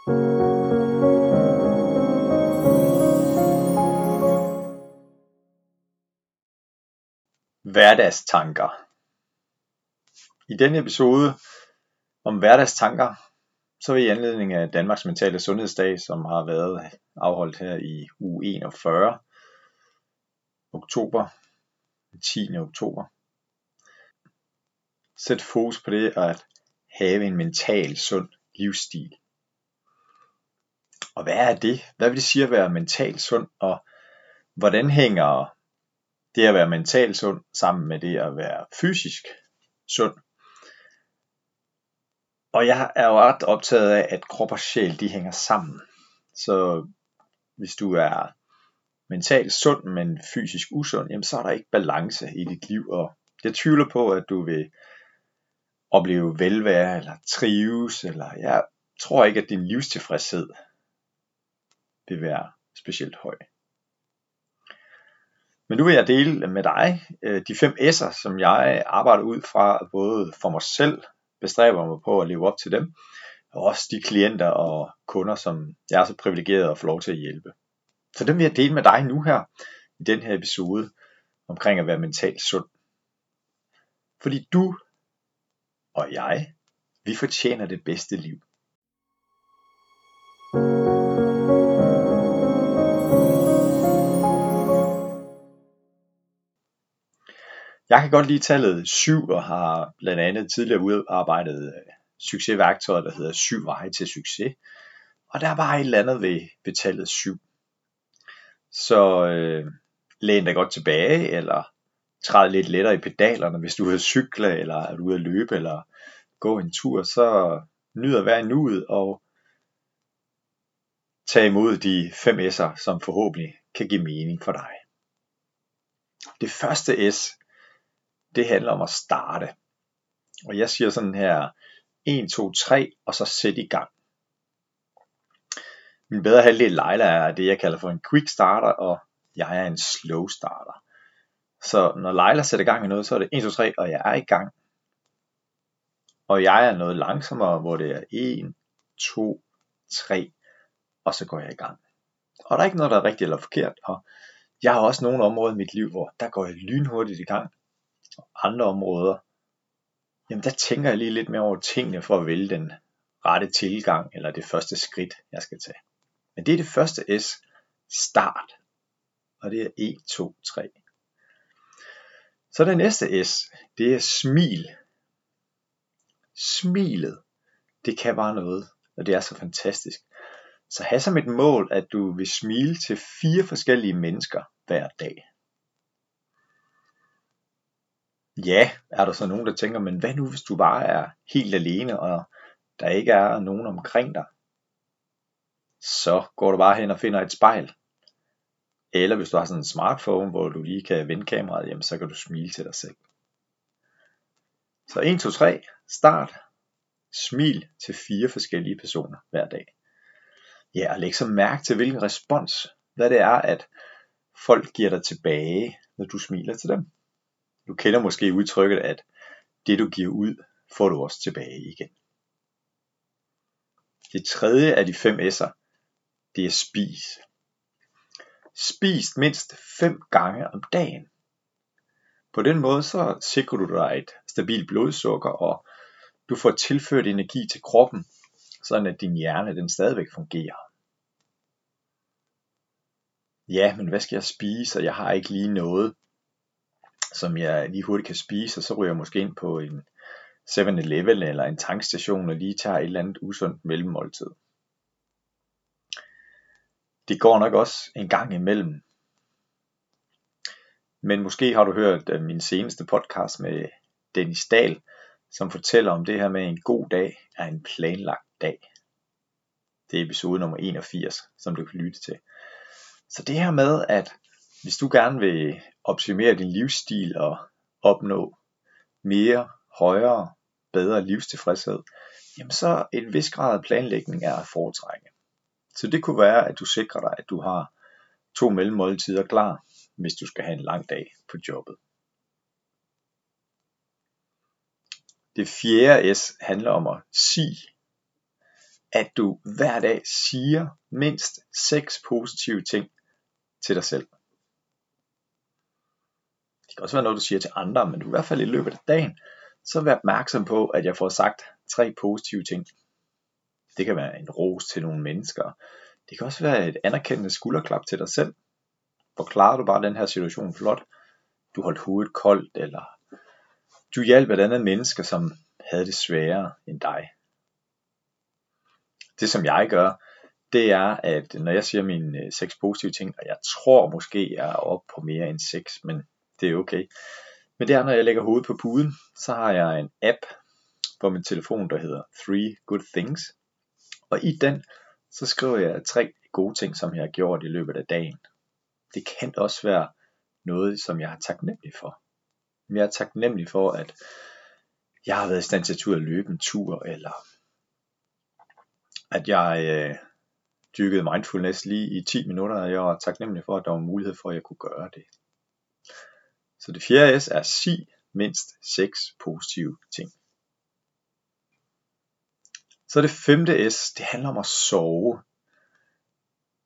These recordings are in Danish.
Hverdagstanker I denne episode om hverdagstanker, så vil i anledning af Danmarks Mentale Sundhedsdag, som har været afholdt her i uge 41, oktober, 10. oktober, sætte fokus på det at have en mental sund livsstil. Og hvad er det? Hvad vil det sige at være mentalt sund, og hvordan hænger det at være mentalt sund sammen med det at være fysisk sund. Og jeg er jo ret optaget af, at krop og sjæl de hænger sammen. Så hvis du er mentalt sund, men fysisk usund, jamen så er der ikke balance i dit liv. Og jeg tvivler på, at du vil opleve velvære eller trives, eller jeg tror ikke, at din livstilfredshed vil være specielt høj. Men nu vil jeg dele med dig øh, de fem S'er, som jeg arbejder ud fra, både for mig selv, bestræber mig på at leve op til dem, og også de klienter og kunder, som jeg er så privilegeret at få lov til at hjælpe. Så dem vil jeg dele med dig nu her, i den her episode, omkring at være mentalt sund. Fordi du og jeg, vi fortjener det bedste liv. Jeg kan godt lide tallet 7 og har blandt andet tidligere udarbejdet øh, succesværktøjet, der hedder 7 veje til succes. Og der er bare et eller andet ved, ved tallet 7. Så øh, læn dig godt tilbage, eller træd lidt lettere i pedalerne, hvis du er ude at cykle, eller er du ude at løbe, eller gå en tur, så nyd at være i nuet og tag imod de fem S'er, som forhåbentlig kan give mening for dig. Det første S, det handler om at starte. Og jeg siger sådan her, 1, 2, 3, og så sæt i gang. Min bedre halvdel Leila er det, jeg kalder for en quick starter, og jeg er en slow starter. Så når Leila sætter gang i noget, så er det 1, 2, 3, og jeg er i gang. Og jeg er noget langsommere, hvor det er 1, 2, 3, og så går jeg i gang. Og der er ikke noget, der er rigtigt eller forkert, og jeg har også nogle områder i mit liv, hvor der går jeg lynhurtigt i gang, andre områder, jamen der tænker jeg lige lidt mere over tingene for at vælge den rette tilgang, eller det første skridt, jeg skal tage. Men det er det første S, start. Og det er 1, 2, 3. Så det næste S, det er smil. Smilet, det kan bare noget, og det er så fantastisk. Så have som et mål, at du vil smile til fire forskellige mennesker hver dag. Ja, er der så nogen, der tænker, men hvad nu hvis du bare er helt alene, og der ikke er nogen omkring dig? Så går du bare hen og finder et spejl. Eller hvis du har sådan en smartphone, hvor du lige kan vende kameraet, jamen så kan du smile til dig selv. Så 1, 2, 3, start. Smil til fire forskellige personer hver dag. Ja, og læg så mærke til, hvilken respons, hvad det er, at folk giver dig tilbage, når du smiler til dem. Du kender måske udtrykket, at det du giver ud, får du også tilbage igen. Det tredje af de fem S'er, det er spis. Spis mindst fem gange om dagen. På den måde så sikrer du dig et stabilt blodsukker, og du får tilført energi til kroppen, sådan at din hjerne den stadigvæk fungerer. Ja, men hvad skal jeg spise, og jeg har ikke lige noget som jeg lige hurtigt kan spise, og så ryger jeg måske ind på en 7-Eleven eller en tankstation og lige tager et eller andet usundt mellemmåltid. Det går nok også en gang imellem. Men måske har du hørt øh, min seneste podcast med Dennis Dahl, som fortæller om det her med en god dag er en planlagt dag. Det er episode nummer 81, som du kan lytte til. Så det her med, at hvis du gerne vil optimere din livsstil og opnå mere, højere, bedre livstilfredshed, jamen så en vis grad af planlægning er at foretrække. Så det kunne være, at du sikrer dig, at du har to mellemmåltider klar, hvis du skal have en lang dag på jobbet. Det fjerde S handler om at sige. at du hver dag siger mindst seks positive ting til dig selv. Det kan også være noget, du siger til andre, men du i hvert fald i løbet af dagen, så vær opmærksom på, at jeg får sagt tre positive ting. Det kan være en ros til nogle mennesker. Det kan også være et anerkendende skulderklap til dig selv. Hvor klarer du bare den her situation flot? Du holdt hovedet koldt, eller du hjalp et andet menneske, som havde det sværere end dig. Det som jeg gør, det er, at når jeg siger mine øh, seks positive ting, og jeg tror måske, jeg er oppe på mere end seks, men det er okay. Men det er, når jeg lægger hovedet på puden, så har jeg en app på min telefon, der hedder Three Good Things. Og i den, så skriver jeg tre gode ting, som jeg har gjort i løbet af dagen. Det kan også være noget, som jeg er taknemmelig for. Jeg er taknemmelig for, at jeg har været i stand til at løbe en tur, eller at jeg øh, dyrkede mindfulness lige i 10 minutter, og jeg var taknemmelig for, at der var mulighed for, at jeg kunne gøre det. Så det fjerde S er sig mindst 6 positive ting. Så det femte S, det handler om at sove.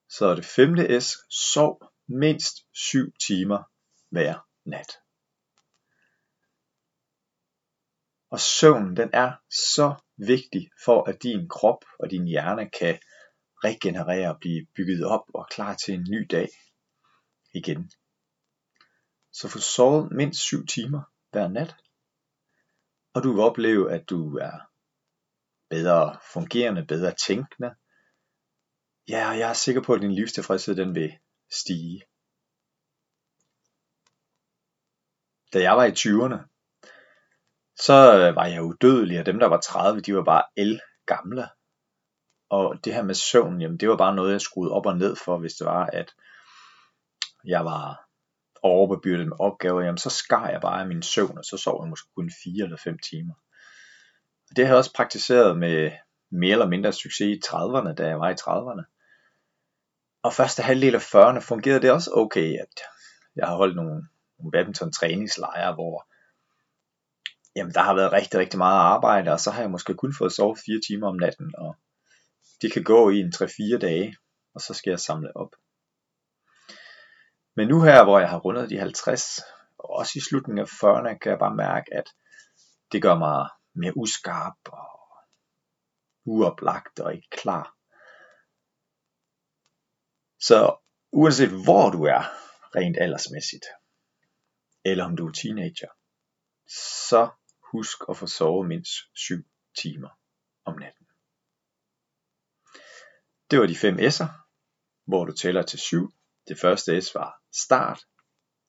Så det femte S, sov mindst 7 timer hver nat. Og søvn, den er så vigtig for, at din krop og din hjerne kan regenerere og blive bygget op og klar til en ny dag igen. Så få sovet mindst 7 timer hver nat. Og du vil opleve, at du er bedre fungerende, bedre tænkende. Ja, og jeg er sikker på, at din livstilfredshed den vil stige. Da jeg var i 20'erne, så øh, var jeg udødelig, og dem der var 30, de var bare el gamle. Og det her med søvn, jamen det var bare noget, jeg skruede op og ned for, hvis det var, at jeg var overbebyrdet med opgaver, jamen så skar jeg bare min søvn, og så sov jeg måske kun 4 eller 5 timer. Det har jeg også praktiseret med mere eller mindre succes i 30'erne, da jeg var i 30'erne. Og første halvdel af 40'erne fungerede det også okay, at jeg har holdt nogle, nogle badminton træningslejre, hvor jamen, der har været rigtig, rigtig meget arbejde, og så har jeg måske kun fået sovet 4 timer om natten, og det kan gå i en 3-4 dage, og så skal jeg samle op. Men nu her, hvor jeg har rundet de 50, og også i slutningen af 40'erne, kan jeg bare mærke, at det gør mig mere uskarp og uoplagt og ikke klar. Så uanset hvor du er, rent aldersmæssigt, eller om du er teenager, så husk at få sovet mindst 7 timer om natten. Det var de fem S'er, hvor du tæller til 7. Det første S var start,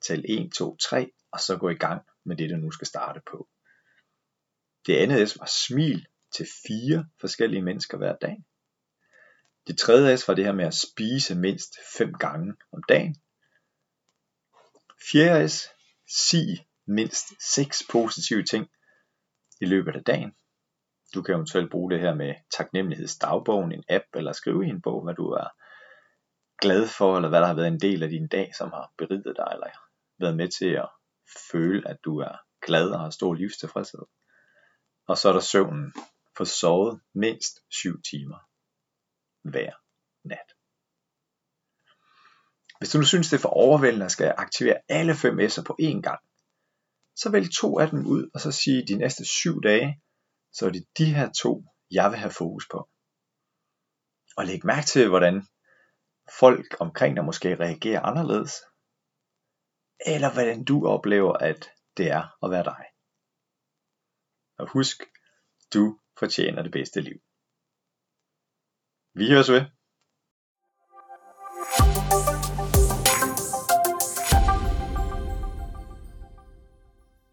tæl 1, 2, 3, og så gå i gang med det, du nu skal starte på. Det andet S var smil til fire forskellige mennesker hver dag. Det tredje S var det her med at spise mindst fem gange om dagen. Fjerde S, sig mindst seks positive ting i løbet af dagen. Du kan eventuelt bruge det her med taknemmelighedsdagbogen, en app, eller skrive i en bog, hvad du er glad for, eller hvad der har været en del af din dag, som har beriget dig, eller været med til at føle, at du er glad og har stor livstilfredshed. Og så er der søvnen. Få sovet mindst 7 timer hver nat. Hvis du nu synes, det er for overvældende at skal aktivere alle 5 S'er på én gang, så vælg to af dem ud, og så sige de næste 7 dage, så er det de her to, jeg vil have fokus på. Og læg mærke til, hvordan folk omkring dig måske reagerer anderledes, eller hvordan du oplever, at det er at være dig. Og husk, du fortjener det bedste liv. Vi høres ved.